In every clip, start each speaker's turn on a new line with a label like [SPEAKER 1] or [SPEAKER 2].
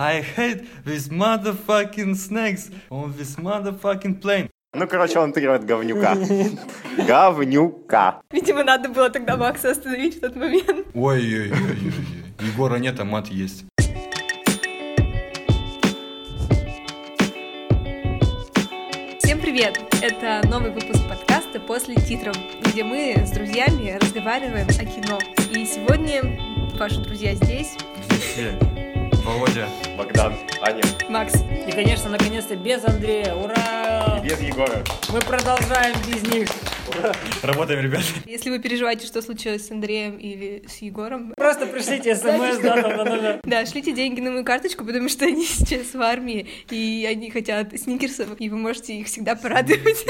[SPEAKER 1] I hate this motherfucking snakes on this motherfucking plane.
[SPEAKER 2] Ну, короче, он отыгрывает говнюка. Говнюка.
[SPEAKER 3] Видимо, надо было тогда Макса остановить в тот момент.
[SPEAKER 1] Ой-ой-ой. Егора нет, а мат есть.
[SPEAKER 3] Всем привет! Это новый выпуск подкаста «После титров», где мы с друзьями разговариваем о кино. И сегодня ваши друзья здесь.
[SPEAKER 1] Здесь. Володя.
[SPEAKER 2] Богдан, Аня.
[SPEAKER 3] Макс.
[SPEAKER 4] И, конечно, наконец-то без Андрея. Ура!
[SPEAKER 2] Без Егора.
[SPEAKER 4] Мы продолжаем без них.
[SPEAKER 1] Работаем, ребят.
[SPEAKER 3] Если вы переживаете, что случилось с Андреем или с Егором,
[SPEAKER 4] Просто пришлите смс, на номер.
[SPEAKER 3] да, шлите деньги на мою карточку, потому что они сейчас в армии, и они хотят сникерсов, и вы можете их всегда порадовать.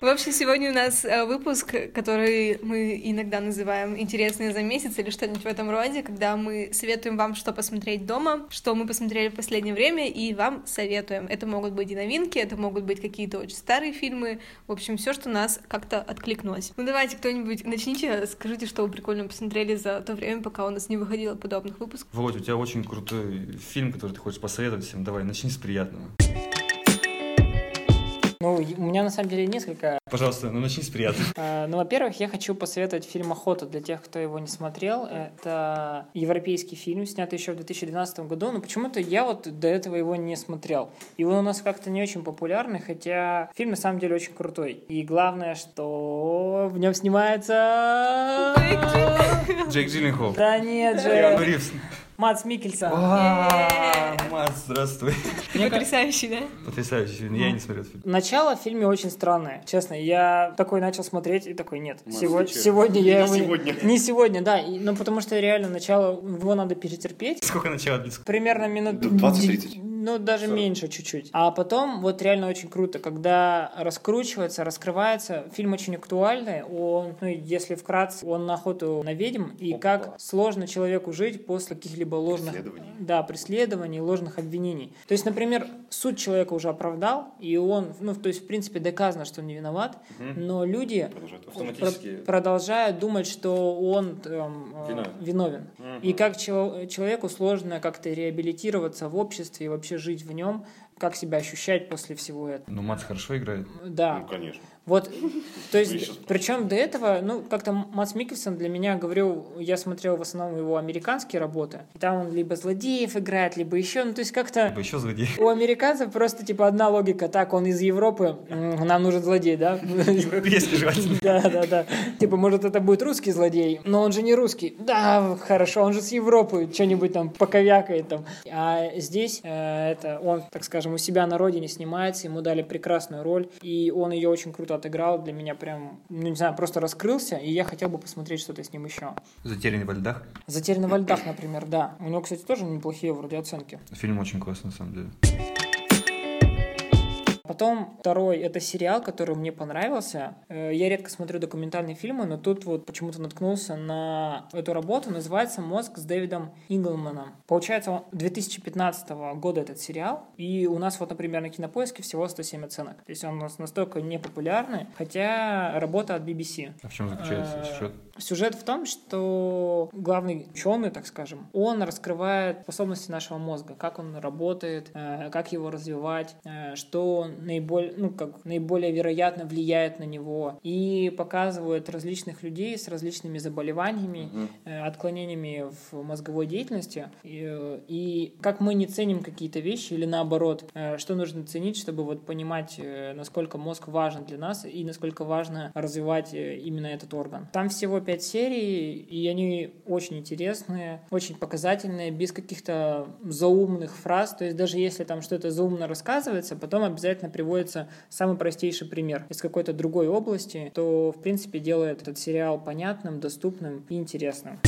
[SPEAKER 3] В общем, сегодня у нас э, выпуск, который мы иногда называем «Интересные за месяц» или что-нибудь в этом роде, когда мы советуем вам, что посмотреть дома, что мы посмотрели в последнее время, и вам советуем. Это могут быть и новинки, это могут быть какие-то очень старые фильмы, в общем, все, что нас как-то откликнулось. Ну давайте кто-нибудь начните, скажите, что вы прикольно посмотрели за то время, пока у нас не выходило подобных выпусков.
[SPEAKER 1] Володя, у тебя очень крутой фильм, который ты хочешь посоветовать всем. Давай, начни с приятного.
[SPEAKER 4] Ну, у меня на самом деле несколько.
[SPEAKER 1] Пожалуйста, ну начни с приятного.
[SPEAKER 4] Э, Ну, во-первых, я хочу посоветовать фильм «Охота» для тех, кто его не смотрел. Это европейский фильм, снятый еще в 2012 году, но почему-то я вот до этого его не смотрел. И он у нас как-то не очень популярный, хотя фильм на самом деле очень крутой. И главное, что в нем снимается...
[SPEAKER 1] Джейк Джилленхол.
[SPEAKER 4] Да нет
[SPEAKER 1] Киану
[SPEAKER 4] же,
[SPEAKER 1] Ривз.
[SPEAKER 4] Мац Микельсон.
[SPEAKER 1] Мат, здравствуй.
[SPEAKER 3] Потрясающий, да?
[SPEAKER 1] Потрясающий. Я не смотрел этот фильм.
[SPEAKER 4] Начало в фильме очень странное. Честно, я такой начал смотреть и такой, нет, сегодня я
[SPEAKER 2] Не
[SPEAKER 4] его...
[SPEAKER 2] сегодня.
[SPEAKER 4] Не сегодня, да. Ну, потому что реально начало, его надо перетерпеть.
[SPEAKER 1] Сколько начала длится?
[SPEAKER 4] Примерно минут...
[SPEAKER 2] Да 20-30.
[SPEAKER 4] Ну, даже
[SPEAKER 2] 40.
[SPEAKER 4] меньше чуть-чуть. А потом вот реально очень круто, когда раскручивается, раскрывается. Фильм очень актуальный. Он, ну, если вкратце, он на охоту на ведьм. И
[SPEAKER 2] Опа.
[SPEAKER 4] как сложно человеку жить после каких-либо ложных...
[SPEAKER 2] Преследований.
[SPEAKER 4] Да, преследований, ложных обвинений. То есть, например, суд человека уже оправдал, и он, ну, то есть, в принципе, доказано, что он не виноват, но люди
[SPEAKER 2] Продолжает
[SPEAKER 4] про-
[SPEAKER 2] автоматически.
[SPEAKER 4] продолжают думать, что он там, э,
[SPEAKER 2] Виновен.
[SPEAKER 4] виновен. И как чело- человеку сложно как-то реабилитироваться в обществе и вообще жить в нем, как себя ощущать после всего этого.
[SPEAKER 1] Ну, Мат хорошо играет.
[SPEAKER 4] Да,
[SPEAKER 2] Ну, конечно.
[SPEAKER 4] Вот, то есть, причем до этого, ну, как-то Мац Микельсон для меня говорил, я смотрел в основном его американские работы, и там он либо злодеев играет, либо еще, ну, то есть как-то
[SPEAKER 1] Либо еще злодей.
[SPEAKER 4] у американцев просто, типа, одна логика, так, он из Европы, нам нужен злодей, да?
[SPEAKER 1] Европейский желательно.
[SPEAKER 4] Да, да, да. Типа, может, это будет русский злодей, но он же не русский. Да, хорошо, он же с Европы, что-нибудь там поковякает там. А здесь э, это он, так скажем, у себя на родине снимается, ему дали прекрасную роль, и он ее очень круто отыграл. Для меня прям, ну, не знаю, просто раскрылся, и я хотел бы посмотреть что-то с ним еще.
[SPEAKER 1] Затерянный во льдах.
[SPEAKER 4] «Затерянный во льдах», например, да. У него, кстати, тоже неплохие вроде оценки.
[SPEAKER 1] Фильм очень классный, на самом деле.
[SPEAKER 4] Потом второй это сериал, который мне понравился. Э, Я редко смотрю документальные фильмы, но тут вот почему-то наткнулся на эту работу. Называется «Мозг» с Дэвидом Инглманом. Получается, он 2015 года этот сериал. И у нас вот, например, на Кинопоиске всего 107 оценок. То есть он у нас настолько непопулярный, хотя работа от BBC.
[SPEAKER 1] А в чем заключается
[SPEAKER 4] Э,
[SPEAKER 1] сюжет?
[SPEAKER 4] Сюжет в том, что главный ученый, так скажем, он раскрывает способности нашего мозга, как он работает, э, как его развивать, что наиболее, ну, как наиболее вероятно влияет на него, и показывает различных людей с различными заболеваниями, э, отклонениями в мозговой деятельности, и, э, и как мы не ценим какие-то вещи, или наоборот, э, что нужно ценить, чтобы вот понимать, насколько мозг важен для нас и насколько важно развивать именно этот орган. Там всего пять серий, и они очень интересные, очень показательные, без каких-то заумных фраз. То есть даже если там что-то заумно рассказывается, потом обязательно приводится самый простейший пример из какой-то другой области, то в принципе делает этот сериал понятным, доступным и интересным.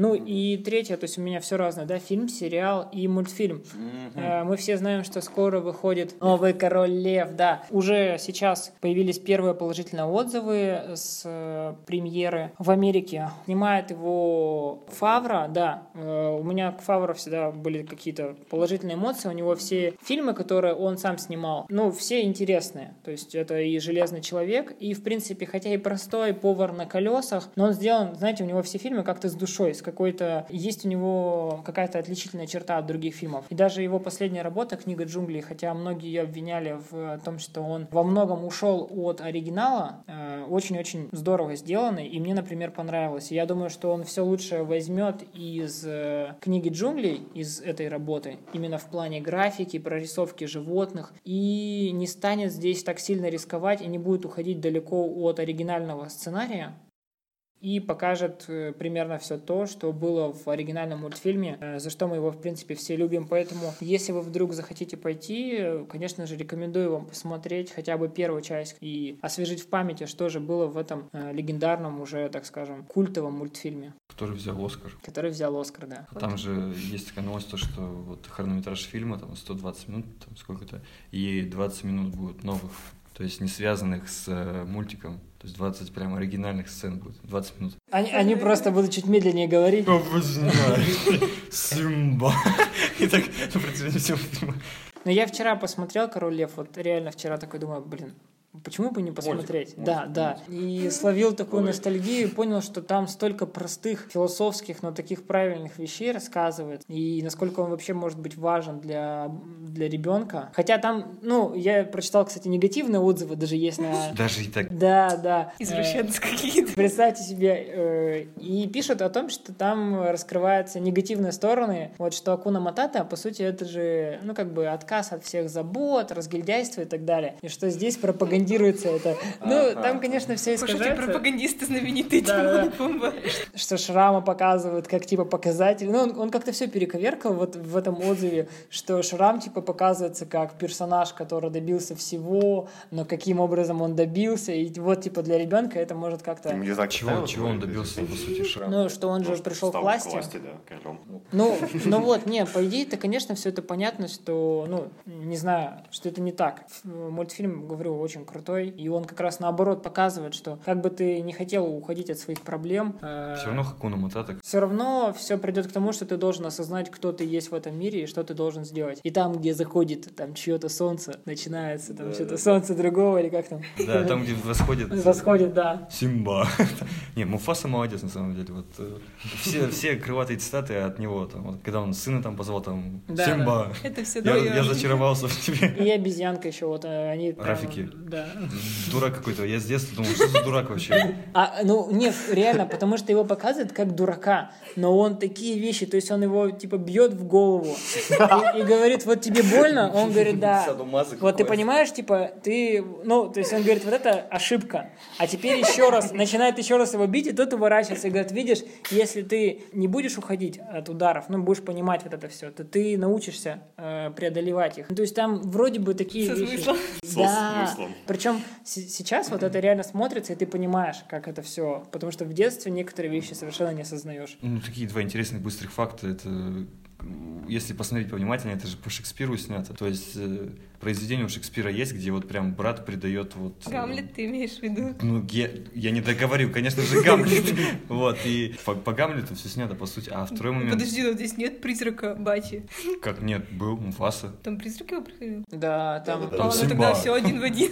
[SPEAKER 4] Ну и третье, то есть у меня все разное, да, фильм, сериал и мультфильм. Э, Мы все знаем, что скоро выходит новый Король Лев, да. Уже сейчас появились первые положительные отзывы с э, премьеры в Америке. Снимает его Фавра, да. Э, У меня к Фавру всегда были какие-то положительные эмоции. У него все фильмы, которые он сам снимал, ну, все интересные. То есть это и Железный человек, и, в принципе, хотя и простой повар на колесах, но он сделан, знаете, у него все фильмы как-то с душой, с какой-то... Есть у него какая-то отличительная черта от других фильмов. И даже его последняя работа «Книга джунглей», хотя многие ее обвиняли в том, что он во многом ушел от оригинала, э, очень-очень здорово сделанный, и мне, например, понравилось. Я думаю, что он все лучше возьмет из э, «Книги джунглей», из этой работы, именно в плане графики, прорисовки животных, и не станет здесь так сильно рисковать и не будет уходить далеко от оригинального сценария, и покажет э, примерно все то, что было в оригинальном мультфильме, э, за что мы его, в принципе, все любим. Поэтому, если вы вдруг захотите пойти, э, конечно же, рекомендую вам посмотреть хотя бы первую часть и освежить в памяти, что же было в этом легендарном, уже, так скажем, культовом мультфильме.
[SPEAKER 1] Который взял Оскар.
[SPEAKER 4] Который взял Оскар, да.
[SPEAKER 1] А там же есть такая новость, то, что вот хронометраж фильма, там 120 минут, там сколько-то, и 20 минут будут новых то есть не связанных с э, мультиком. То есть 20 прям оригинальных сцен будет, 20 минут.
[SPEAKER 4] Они, они просто будут чуть медленнее говорить.
[SPEAKER 1] Симба. И так на протяжении всего фильма.
[SPEAKER 4] Но я вчера посмотрел «Король лев», вот реально вчера такой думаю, блин, Почему бы не посмотреть? Мультик, да, мультик, да. Мультик. И словил такую Ой. ностальгию и понял, что там столько простых философских, но таких правильных вещей рассказывает. И насколько он вообще может быть важен для, для ребенка. Хотя там, ну, я прочитал, кстати, негативные отзывы даже есть на...
[SPEAKER 1] Даже и так.
[SPEAKER 4] Да, да.
[SPEAKER 3] Извращенцы какие-то.
[SPEAKER 4] Представьте себе. Э, и пишут о том, что там раскрываются негативные стороны. Вот что Акуна Матата, по сути, это же, ну, как бы отказ от всех забот, разгильдяйства и так далее. И что здесь пропагандируется пропагандируется это. Ну, там, конечно, все искажается.
[SPEAKER 3] Слушайте, пропагандисты знаменитые да,
[SPEAKER 4] да. Что шрама показывают как, типа, показатель. Ну, он, он как-то все перековеркал вот в этом отзыве, что шрам, типа, показывается как персонаж, который добился всего, но каким образом он добился. И вот, типа, для ребенка это может как-то...
[SPEAKER 1] Не знаю, чего, чего он добился, по сути, шрам?
[SPEAKER 4] Ну, что он же пришел к власти. К власти да, ну, ну вот, не, по идее, это, конечно, все это понятно, что, ну, не знаю, что это не так. Мультфильм, говорю, очень крутой, и он как раз наоборот показывает, что как бы ты не хотел уходить от своих проблем,
[SPEAKER 1] э, все равно Хакуна Матата.
[SPEAKER 4] Все равно все придет к тому, что ты должен осознать, кто ты есть в этом мире и что ты должен сделать. И там, где заходит там чье-то солнце, начинается там да, что-то да, солнце да. другого или как там.
[SPEAKER 1] Да, там, где восходит.
[SPEAKER 4] Восходит, да.
[SPEAKER 1] Симба. Не, Муфаса молодец на самом деле. Вот э, все, все крылатые цитаты от него, там, вот, когда он сына там позвал, там, Симба.
[SPEAKER 3] Это все
[SPEAKER 1] я, я зачаровался в тебе.
[SPEAKER 4] И обезьянка еще, вот э, они.
[SPEAKER 1] Рафики.
[SPEAKER 4] Да, да.
[SPEAKER 1] Дурак какой-то. Я с детства думал, что за дурак вообще?
[SPEAKER 4] А, ну, нет, реально, потому что его показывают как дурака, но он такие вещи, то есть он его, типа, бьет в голову и, и говорит, вот тебе больно? Он говорит, да. Вот ты понимаешь, типа, ты, ну, то есть он говорит, вот это ошибка. А теперь еще раз, начинает еще раз его бить, и тот уворачивается и говорит, видишь, если ты не будешь уходить от ударов, ну, будешь понимать вот это все, то ты научишься э, преодолевать их. Ну, то есть там вроде бы такие
[SPEAKER 3] Со
[SPEAKER 4] вещи.
[SPEAKER 3] Смыслом.
[SPEAKER 4] Да. Причем сейчас вот это реально смотрится, и ты понимаешь, как это все. Потому что в детстве некоторые вещи совершенно не осознаешь.
[SPEAKER 1] Ну, такие два интересных быстрых факта. Это если посмотреть повнимательнее, это же по Шекспиру снято. То есть э, произведение у Шекспира есть, где вот прям брат придает вот...
[SPEAKER 3] Э, Гамлет ты имеешь в виду?
[SPEAKER 1] Ну, я, я не договорил, конечно же, Гамлет. Вот, и по, по Гамлету все снято, по сути. А второй момент...
[SPEAKER 3] Подожди, но здесь нет призрака Бати.
[SPEAKER 1] Как нет? Был Муфаса.
[SPEAKER 3] Там призрак его приходил?
[SPEAKER 4] Да, там...
[SPEAKER 3] А, ну тогда все один в один.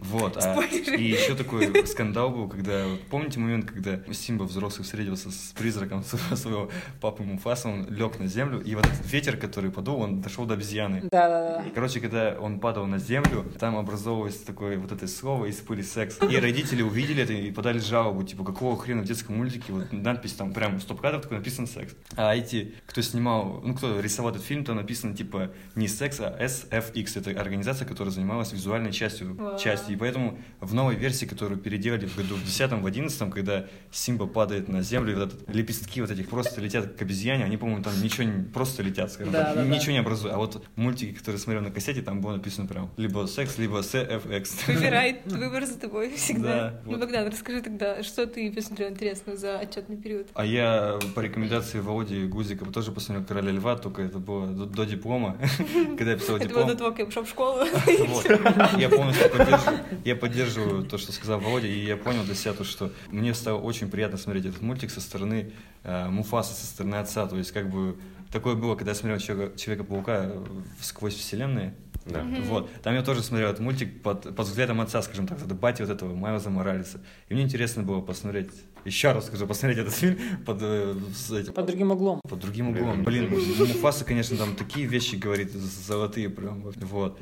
[SPEAKER 1] Вот, а, и еще такой скандал был, когда... Помните момент, когда Симба взрослый встретился с призраком своего папы Муфаса, он лег на землю, и вот ветер, который подул, он дошел до обезьяны.
[SPEAKER 4] Да, да, да.
[SPEAKER 1] Короче, когда он падал на землю, там образовывалось такое вот это слово из пыли секс. И родители увидели это и подали жалобу, типа, какого хрена в детском мультике, вот надпись там прям стоп кадров такой написан секс. А эти, кто снимал, ну, кто рисовал этот фильм, там написано, типа, не секс, а SFX. Это организация, которая занималась визуальной частью, частью. И поэтому в новой версии, которую переделали в году в 10 в 11 когда Симба падает на землю, вот этот, лепестки вот этих просто летят к обезьяне, они, по-моему, там ничего не, просто летят, скажем да, так, да, ничего да. не образуют. А вот мультики, которые смотрел на кассете, там было написано прям либо секс, либо CFX.
[SPEAKER 3] Выбирай, выбор за тобой всегда.
[SPEAKER 1] Да,
[SPEAKER 3] ну, вот. Богдан, расскажи тогда, что ты посмотрел интересного за отчетный период?
[SPEAKER 1] А я по рекомендации Володи Гузика тоже посмотрел «Короля льва», только это было до, до диплома, когда я писал диплом.
[SPEAKER 3] Это было до того, как я пошел в школу.
[SPEAKER 1] Я полностью я поддерживаю то, что сказал Володя, и я понял для себя то, что мне стало очень приятно смотреть этот мультик со стороны э, Муфаса, со стороны отца, то есть как бы Такое было, когда я смотрел Человека-паука сквозь вселенные.
[SPEAKER 2] Да.
[SPEAKER 1] Вот. Там я тоже смотрел этот мультик под, под взглядом отца, скажем так, это бати вот этого Майлза Моралеса. И мне интересно было посмотреть, еще раз скажу, посмотреть этот фильм под, э, с этим,
[SPEAKER 4] Под другим углом.
[SPEAKER 1] под другим углом. Блин, Муфаса, конечно, там такие вещи говорит, золотые прям. Вот.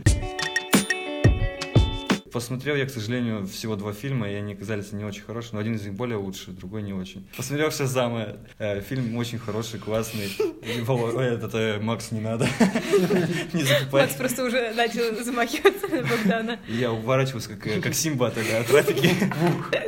[SPEAKER 1] Посмотрел я, к сожалению, всего два фильма, и они оказались не очень хорошие, но один из них более лучший, другой не очень. Посмотрел Шазама, э, фильм очень хороший, классный. Этот э, Макс не надо. Не закупай.
[SPEAKER 3] Макс просто уже начал замахиваться на Богдана.
[SPEAKER 1] Я уворачиваюсь, как, э, как Симба тогда от трафики.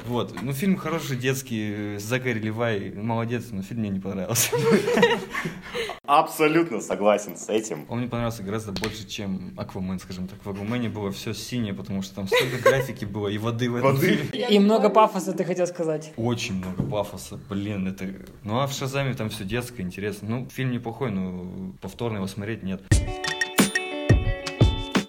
[SPEAKER 1] Вот. Ну, фильм хороший, детский. Закари Левай молодец, но фильм мне не понравился.
[SPEAKER 2] Абсолютно согласен с этим.
[SPEAKER 1] Он мне понравился гораздо больше, чем Аквамен, скажем так. В Аквамене было все синее, потому что там столько графики было и воды в этом
[SPEAKER 2] Воды?
[SPEAKER 4] И много пафоса, ты хотел сказать.
[SPEAKER 1] Очень много пафоса, блин, это... Ну, а в Шазаме там все детское, интересно. Ну, фильм неплохой, но повторно его смотреть нет.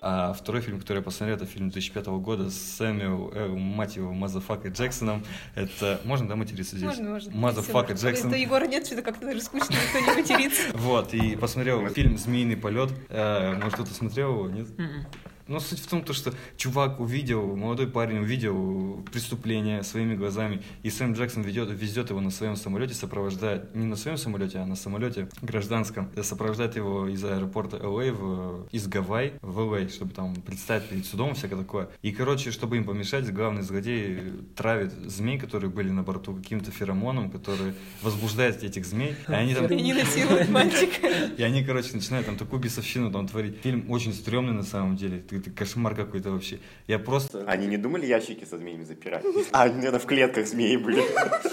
[SPEAKER 1] А второй фильм, который я посмотрел, это фильм 2005 года с Сэмюэл, э, мать его, motherfucker Джексоном. Это... Можно, да, материться здесь?
[SPEAKER 3] Можно, можно. Motherfucker.
[SPEAKER 1] Джексон.
[SPEAKER 3] Это Егора нет, что-то как-то даже скучно, никто не матерится.
[SPEAKER 1] Вот, и посмотрел фильм «Змеиный полет». Э, Может, кто-то смотрел его, нет? Но суть в том, то, что чувак увидел, молодой парень увидел преступление своими глазами, и Сэм Джексон ведет, везет его на своем самолете, сопровождает, не на своем самолете, а на самолете гражданском, сопровождает его из аэропорта LA в, из Гавай в LA, чтобы там представить перед судом, всякое такое. И, короче, чтобы им помешать, главный злодей травит змей, которые были на борту, каким-то феромоном, который возбуждает этих змей, и они там...
[SPEAKER 3] И не насилует мальчика.
[SPEAKER 1] И они, короче, начинают там такую бесовщину там творить. Фильм очень стрёмный на самом деле. Ты, ты кошмар какой-то вообще. Я просто...
[SPEAKER 2] Они не думали ящики со змеями запирать? А, они, наверное, в клетках змеи были.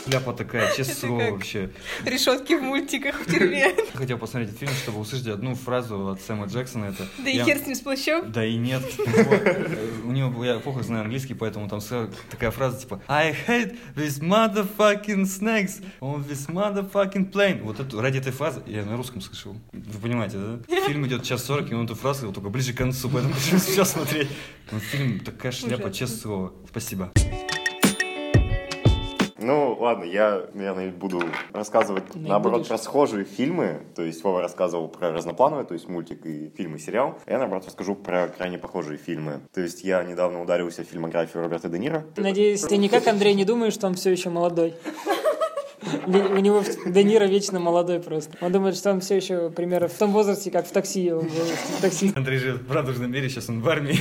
[SPEAKER 1] Шляпа такая, честное
[SPEAKER 3] Это
[SPEAKER 1] слово
[SPEAKER 3] как?
[SPEAKER 1] вообще.
[SPEAKER 3] Решетки в мультиках в тюрьме.
[SPEAKER 1] Хотел посмотреть этот фильм, чтобы услышать одну фразу от Сэма Джексона. Это
[SPEAKER 3] Да и хер с ним с плащом.
[SPEAKER 1] Да и нет. У него, я плохо знаю английский, поэтому там такая фраза типа I hate this motherfucking snakes on this motherfucking plane. Вот эту, ради этой фразы я на русском слышал. Вы понимаете, да? Фильм идет час сорок, и он эту фразу только ближе к концу, поэтому сейчас смотреть. Ну, фильм такая шляпа, честное слово. Спасибо.
[SPEAKER 2] Ну, ладно, я, наверное, буду рассказывать,
[SPEAKER 4] Не
[SPEAKER 2] наоборот,
[SPEAKER 4] будешь.
[SPEAKER 2] про схожие фильмы. То есть Вова рассказывал про разноплановые, то есть мультик и фильм и сериал. Я, наоборот, расскажу про крайне похожие фильмы. То есть я недавно ударился в фильмографию Роберта Де Ниро.
[SPEAKER 4] Надеюсь, ты не как Андрей не думаешь, что он все еще молодой. У него Де Ниро вечно молодой просто. Он думает, что он все еще примерно в том возрасте, как в такси. в.
[SPEAKER 1] Андрей живет в радужном мире, сейчас он в армии.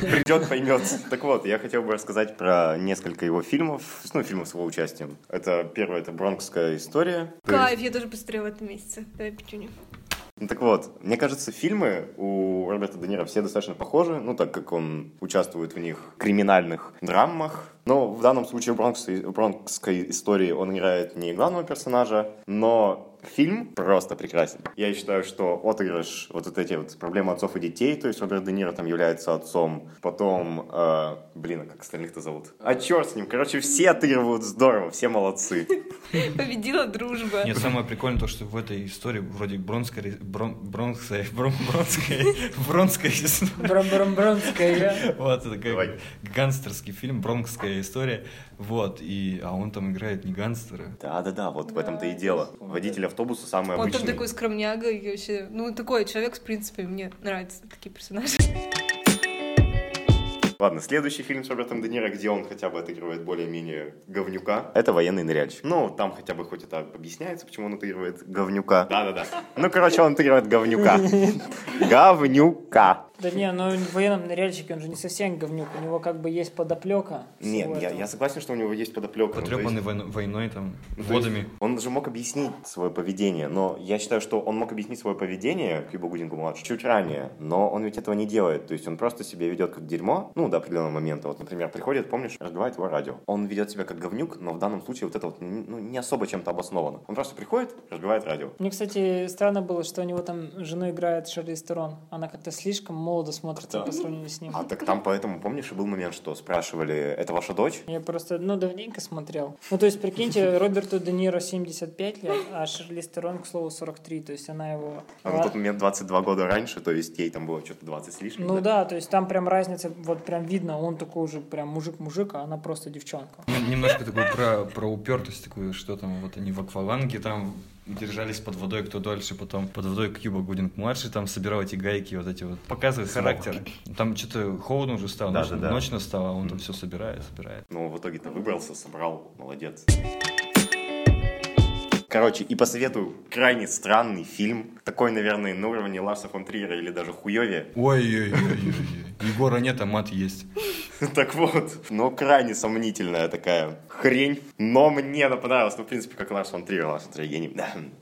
[SPEAKER 2] Придет, поймет. Так вот, я хотел бы рассказать про несколько его фильмов, ну, фильмов с его участием. Это первое, это «Бронкская история».
[SPEAKER 3] Кайф, я тоже посмотрела в этом месяце. Давай пятюню.
[SPEAKER 2] Ну, так вот, мне кажется, фильмы у Роберта Де Ниро все достаточно похожи, ну, так как он участвует в них криминальных драмах. Но в данном случае в «Бронкской, в «Бронкской истории» он играет не главного персонажа, но фильм просто прекрасен. Я считаю, что отыгрыш, вот эти вот проблемы отцов и детей, то есть Роберт Де Ниро там является отцом, потом, э, блин, а как остальных-то зовут? А черт с ним, короче, все отыгрывают здорово, все молодцы.
[SPEAKER 3] Победила дружба.
[SPEAKER 1] Нет, самое прикольное то, что в этой истории вроде Бронская, Брон, Бронкская, Брон, Бронская, Бронская
[SPEAKER 4] Бром-бром-бромская.
[SPEAKER 1] Вот, это как гангстерский фильм, бронкская история. Вот, и, а он там играет не гангстера.
[SPEAKER 2] Да-да-да, вот в этом-то и дело. Водитель автобуса самый
[SPEAKER 3] Он
[SPEAKER 2] обычный.
[SPEAKER 3] там такой скромняга и вообще, ну, такой человек, в принципе, мне нравятся такие персонажи.
[SPEAKER 2] Ладно, следующий фильм с Робертом Де Ниро, где он хотя бы отыгрывает более-менее говнюка, это «Военный ныряльщик». Ну, там хотя бы хоть это объясняется, почему он отыгрывает говнюка. Да-да-да. Ну, короче, он отыгрывает говнюка. Говнюка.
[SPEAKER 4] Да не, но в военном ныряльщике он же не совсем говнюк. У него как бы есть подоплека.
[SPEAKER 2] Нет, я, я согласен, что у него есть подоплека. ну, есть-
[SPEAKER 1] Потрепанный войн- войной, там,
[SPEAKER 2] Ну, есть
[SPEAKER 1] водами.
[SPEAKER 2] Он же мог объяснить свое поведение, но я считаю, что он мог объяснить свое поведение к Юбу Гудингу младше чуть ранее, но он ведь этого не делает. То есть он просто себя ведет как дерьмо, ну, до определенного момента. Вот, например, приходит, помнишь, разбивает его радио. Он ведет себя как говнюк, но в данном случае вот это вот ну, не особо чем-то обосновано. Он просто приходит, разбивает радио.
[SPEAKER 4] Мне, кстати, странно было, что у него там жену играет Шарлиз Терон. Она как-то слишком молодо смотрится
[SPEAKER 2] Да.
[SPEAKER 4] по сравнению с ним.
[SPEAKER 2] А так там поэтому, помнишь, и был момент, что спрашивали, это ваша дочь?
[SPEAKER 4] Я просто, ну, давненько смотрел. Ну, то есть, прикиньте, Роберту Де Ниро 75 лет, а Шарлиз Терон, к слову, 43. То есть она его...
[SPEAKER 2] А на тот момент 22 года раньше, то есть ей там было что-то 20 с лишним.
[SPEAKER 4] Ну да, то есть там прям разница, вот прям видно, он такой уже прям мужик-мужик, а она просто девчонка.
[SPEAKER 1] Ну, Немножко такой про, про упертость такую, что там, вот они в акваланге там держались под водой кто дольше, потом под водой Кьюба Гудинг младший там собирал эти гайки вот эти вот, показывает характер. Там что-то холодно уже стало,
[SPEAKER 2] Да,
[SPEAKER 1] ночь,
[SPEAKER 2] да, да.
[SPEAKER 1] ночь настала, а он там все собирает, собирает.
[SPEAKER 2] Но в итоге-то выбрался, собрал, молодец. Короче, и посоветую крайне странный фильм. Такой, наверное, на уровне Ларса фон Триера или даже хуёве.
[SPEAKER 1] Ой-ой-ой, Егора нет, а мат есть.
[SPEAKER 2] Так вот, но крайне сомнительная такая хрень. Но мне она понравилась, ну, в принципе, как Ларс фон Триер, Ларс фон гений.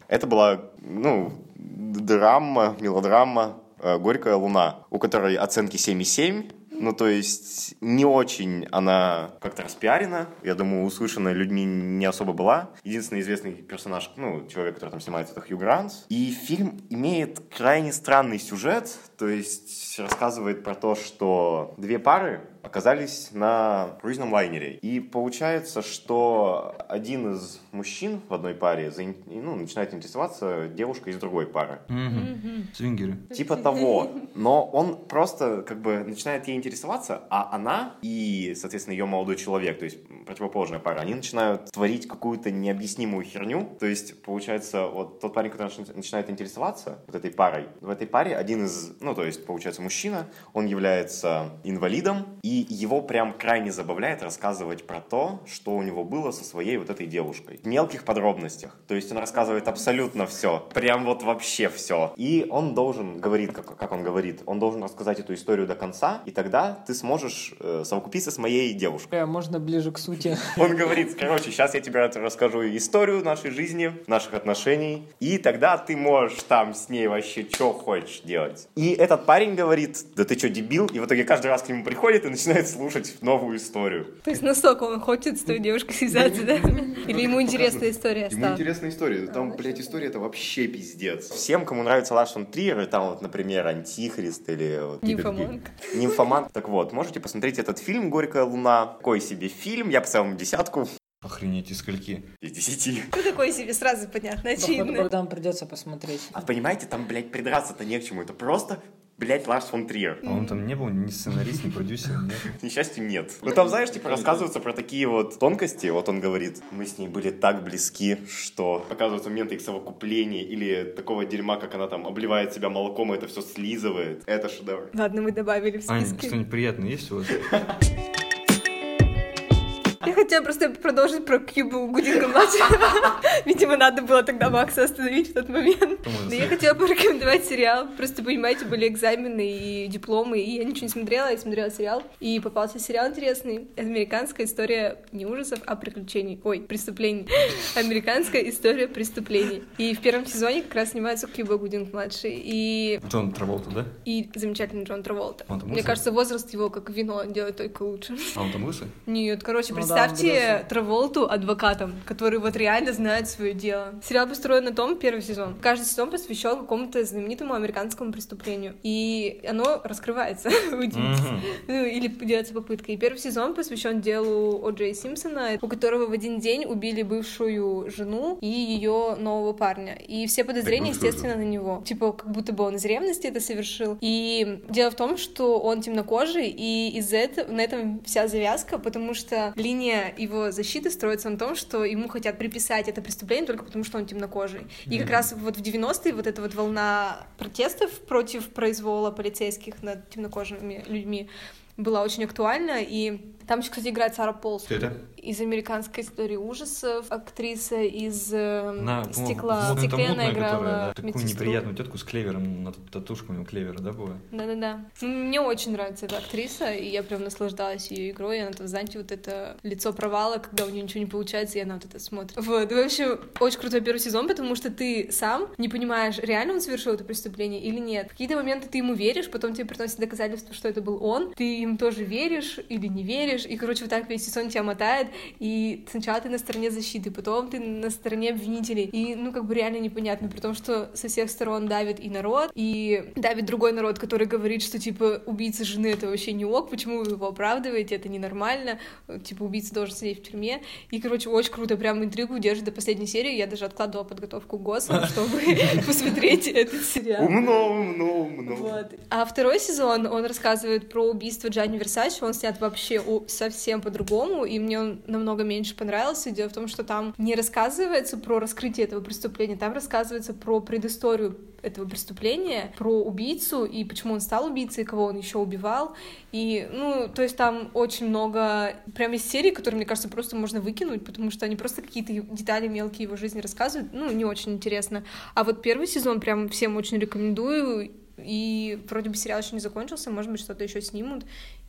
[SPEAKER 2] Это была, ну, драма, мелодрама э, «Горькая луна», у которой оценки 7,7. Ну, то есть, не очень она как-то распиарена. Я думаю, услышанная людьми не особо была. Единственный известный персонаж, ну, человек, который там снимается, это Хью Грант. И фильм имеет крайне странный сюжет. То есть, рассказывает про то, что две пары оказались на круизном лайнере. И получается, что один из мужчин в одной паре заин- ну, начинает интересоваться девушкой из другой пары.
[SPEAKER 1] Мгм. Свингеры.
[SPEAKER 2] Типа того. Но он просто как бы начинает ей интересоваться, а она и, соответственно, ее молодой человек, то есть противоположная пара, они начинают творить какую-то необъяснимую херню. То есть, получается, вот тот парень, который начи- начинает интересоваться вот этой парой, в этой паре один из, ну, то есть, получается, мужчина, он является инвалидом, и его прям крайне забавляет рассказывать про то, что у него было со своей вот этой девушкой. В мелких подробностях. То есть он рассказывает абсолютно все. Прям вот вообще все. И он должен, говорит, как, как он говорит, он должен рассказать эту историю до конца, и тогда ты сможешь э, совокупиться с моей девушкой.
[SPEAKER 4] Э, Можно ближе к сути.
[SPEAKER 2] Он говорит, короче, сейчас я тебе расскажу историю нашей жизни, наших отношений, и тогда ты можешь там с ней вообще что хочешь делать. И этот парень говорит, да ты что, дебил? И в итоге каждый раз к нему приходит и начинает слушать новую историю.
[SPEAKER 3] То есть настолько он хочет с той девушкой связаться, да? Или ему интересная история
[SPEAKER 2] Ему
[SPEAKER 3] стала?
[SPEAKER 2] интересная история. Там, блядь, история это вообще пиздец. Всем, кому нравится фон Триер, там вот, например, Антихрист или...
[SPEAKER 3] Нимфоманка.
[SPEAKER 2] Нимфоманка. Так вот, можете посмотреть этот фильм «Горькая луна». Такой себе фильм. Я поставил ему десятку
[SPEAKER 1] Охренеть, из скольки?
[SPEAKER 2] из десяти.
[SPEAKER 3] Ну, такой себе сразу понятно, очевидно.
[SPEAKER 4] Богдан придется посмотреть.
[SPEAKER 2] А понимаете, там, блядь, придраться-то не к чему. Это просто, блядь, Ларс фон Триер.
[SPEAKER 1] А он там не был ни сценарист, ни продюсер, нет?
[SPEAKER 2] К несчастью, нет. Ну там, знаешь, типа рассказываются про такие вот тонкости. Вот он говорит, мы с ней были так близки, что показываются моменты их совокупления или такого дерьма, как она там обливает себя молоком и это все слизывает. Это шедевр.
[SPEAKER 3] Ладно, мы добавили в
[SPEAKER 1] Ань,
[SPEAKER 3] списке.
[SPEAKER 1] что-нибудь приятное есть у вас?
[SPEAKER 3] Хотела просто продолжить про Кьюбу Гудинга младшего. Видимо, надо было тогда Макса остановить в тот момент. Но я хотела порекомендовать сериал. Просто, понимаете, были экзамены и дипломы, и я ничего не смотрела, я смотрела сериал. И попался сериал интересный. Американская история не ужасов, а приключений. Ой, преступлений. Американская история преступлений. И в первом сезоне как раз снимается Кьюба Гудинг младший. И
[SPEAKER 1] Джон Траволта, да?
[SPEAKER 3] и замечательный Джон Траволта. Мне кажется, возраст его как вино делает только лучше.
[SPEAKER 1] А он там лысый?
[SPEAKER 3] Нет, короче,
[SPEAKER 4] Ну он
[SPEAKER 3] представьте. Траволту адвокатом, который вот реально знает свое дело. Сериал построен на том, первый сезон. Каждый сезон посвящен какому-то знаменитому американскому преступлению. И оно раскрывается. Ну, или делается попытка. И первый сезон посвящен делу О. Джей Симпсона, у которого в один день убили бывшую жену и ее нового парня. И все подозрения,
[SPEAKER 1] бывшую
[SPEAKER 3] естественно, на него. Типа, как будто бы он из ревности это совершил. И дело в том, что он темнокожий, и из-за этого на этом вся завязка, потому что линия его защиты строится на том, что ему хотят приписать это преступление только потому, что он темнокожий. И как раз вот в 90-е вот эта вот волна протестов против произвола полицейских над темнокожими людьми была очень актуальна, и там еще, кстати, играет Сара Полс
[SPEAKER 1] Кто это?
[SPEAKER 3] из американской истории ужасов, актриса из э,
[SPEAKER 1] На,
[SPEAKER 3] стекла.
[SPEAKER 1] в
[SPEAKER 3] В
[SPEAKER 1] «Мутная
[SPEAKER 3] стекле она
[SPEAKER 1] которая,
[SPEAKER 3] играла
[SPEAKER 1] да, Такую
[SPEAKER 3] медсестру.
[SPEAKER 1] неприятную тетку с клевером, на татушку у него клевера, да, была?
[SPEAKER 3] Да-да-да. Ну, Мне очень нравится эта актриса, и я прям наслаждалась ее игрой. И она там, знаете, вот это лицо провала, когда у нее ничего не получается, и она вот это смотрит. Вот. И вообще, очень крутой первый сезон, потому что ты сам не понимаешь, реально он совершил это преступление или нет. В какие-то моменты ты ему веришь, потом тебе приносят доказательства, что это был он. Ты им тоже веришь или не веришь. И, короче, вот так весь сезон тебя мотает. И сначала ты на стороне защиты, потом ты на стороне обвинителей. И, ну, как бы реально непонятно, при том, что со всех сторон давит и народ, и давит другой народ, который говорит, что, типа, убийца жены — это вообще не ок, почему вы его оправдываете, это ненормально, типа, убийца должен сидеть в тюрьме. И, короче, очень круто, прям интригу держит до последней серии. Я даже откладывала подготовку к ГОСам, чтобы посмотреть этот сериал.
[SPEAKER 2] Умно, умно, умно.
[SPEAKER 3] Вот. А второй сезон, он рассказывает про убийство Джанни Версачи, он снят вообще совсем по-другому, и мне он намного меньше понравился. Дело в том, что там не рассказывается про раскрытие этого преступления, там рассказывается про предысторию этого преступления, про убийцу и почему он стал убийцей, кого он еще убивал. И, ну, то есть там очень много прям из серий, которые, мне кажется, просто можно выкинуть, потому что они просто какие-то детали мелкие его жизни рассказывают. Ну, не очень интересно. А вот первый сезон прям всем очень рекомендую. И вроде бы сериал еще не закончился, может быть, что-то еще снимут.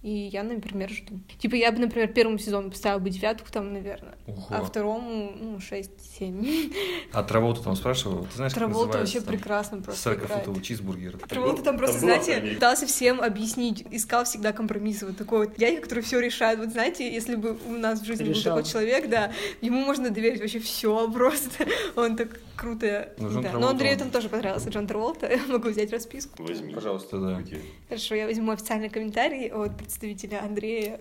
[SPEAKER 3] И я, например, жду. Типа, я бы, например, первому сезону поставила бы девятку там, наверное.
[SPEAKER 1] Ого.
[SPEAKER 3] А второму, ну, шесть-семь.
[SPEAKER 1] А Траволту там спрашивал, ты знаешь,
[SPEAKER 3] Траволта вообще
[SPEAKER 1] там
[SPEAKER 3] прекрасно просто играет.
[SPEAKER 1] 40-футовый чизбургер.
[SPEAKER 3] Траволта там просто,
[SPEAKER 2] Там
[SPEAKER 3] знаете, пытался всем объяснить, искал всегда компромиссы. Вот такой вот дядя, который все решает. Вот знаете, если бы у нас в жизни
[SPEAKER 4] Решал.
[SPEAKER 3] был такой человек, да, ему можно доверить вообще все просто. Он так круто.
[SPEAKER 1] Ну,
[SPEAKER 3] да.
[SPEAKER 1] Траволта,
[SPEAKER 3] Но Андрею
[SPEAKER 1] он-
[SPEAKER 3] там тоже понравился Джон Траволта. Я могу взять расписку.
[SPEAKER 2] Возьми.
[SPEAKER 1] Пожалуйста, да.
[SPEAKER 2] Где?
[SPEAKER 3] Хорошо, я возьму официальный комментарий от представителя Андрея.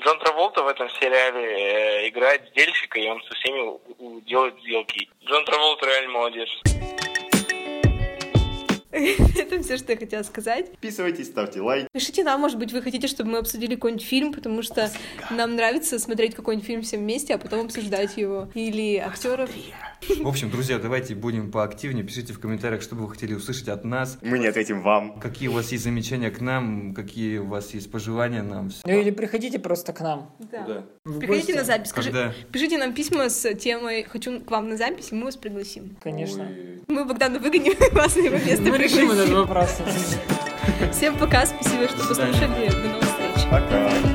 [SPEAKER 5] Джон Траволта в этом сериале э, играет сдельщика, и он со всеми у- у- делает сделки. Джон Траволта реально молодец.
[SPEAKER 3] Это все, что я хотела сказать.
[SPEAKER 2] Подписывайтесь, ставьте лайк.
[SPEAKER 3] Пишите нам, может быть, вы хотите, чтобы мы обсудили какой-нибудь фильм, потому что нам нравится смотреть какой-нибудь фильм всем вместе, а потом обсуждать его. Или актеров.
[SPEAKER 1] В общем, друзья, давайте будем поактивнее. Пишите в комментариях, что бы вы хотели услышать от нас.
[SPEAKER 2] Мы не ответим вам.
[SPEAKER 1] Какие у вас есть замечания к нам, какие у вас есть пожелания нам.
[SPEAKER 4] Ну или приходите просто к нам.
[SPEAKER 3] Да.
[SPEAKER 4] в
[SPEAKER 3] Приходите на запись. скажи-
[SPEAKER 1] Когда?
[SPEAKER 3] Пишите нам письма с темой «Хочу к вам на запись», и мы вас пригласим.
[SPEAKER 4] Конечно.
[SPEAKER 2] Ой.
[SPEAKER 3] Мы Богдану выгоним, вас на его место
[SPEAKER 4] Мы решим этот вопрос.
[SPEAKER 3] Всем пока, спасибо, что послушали. До новых встреч.
[SPEAKER 2] Пока.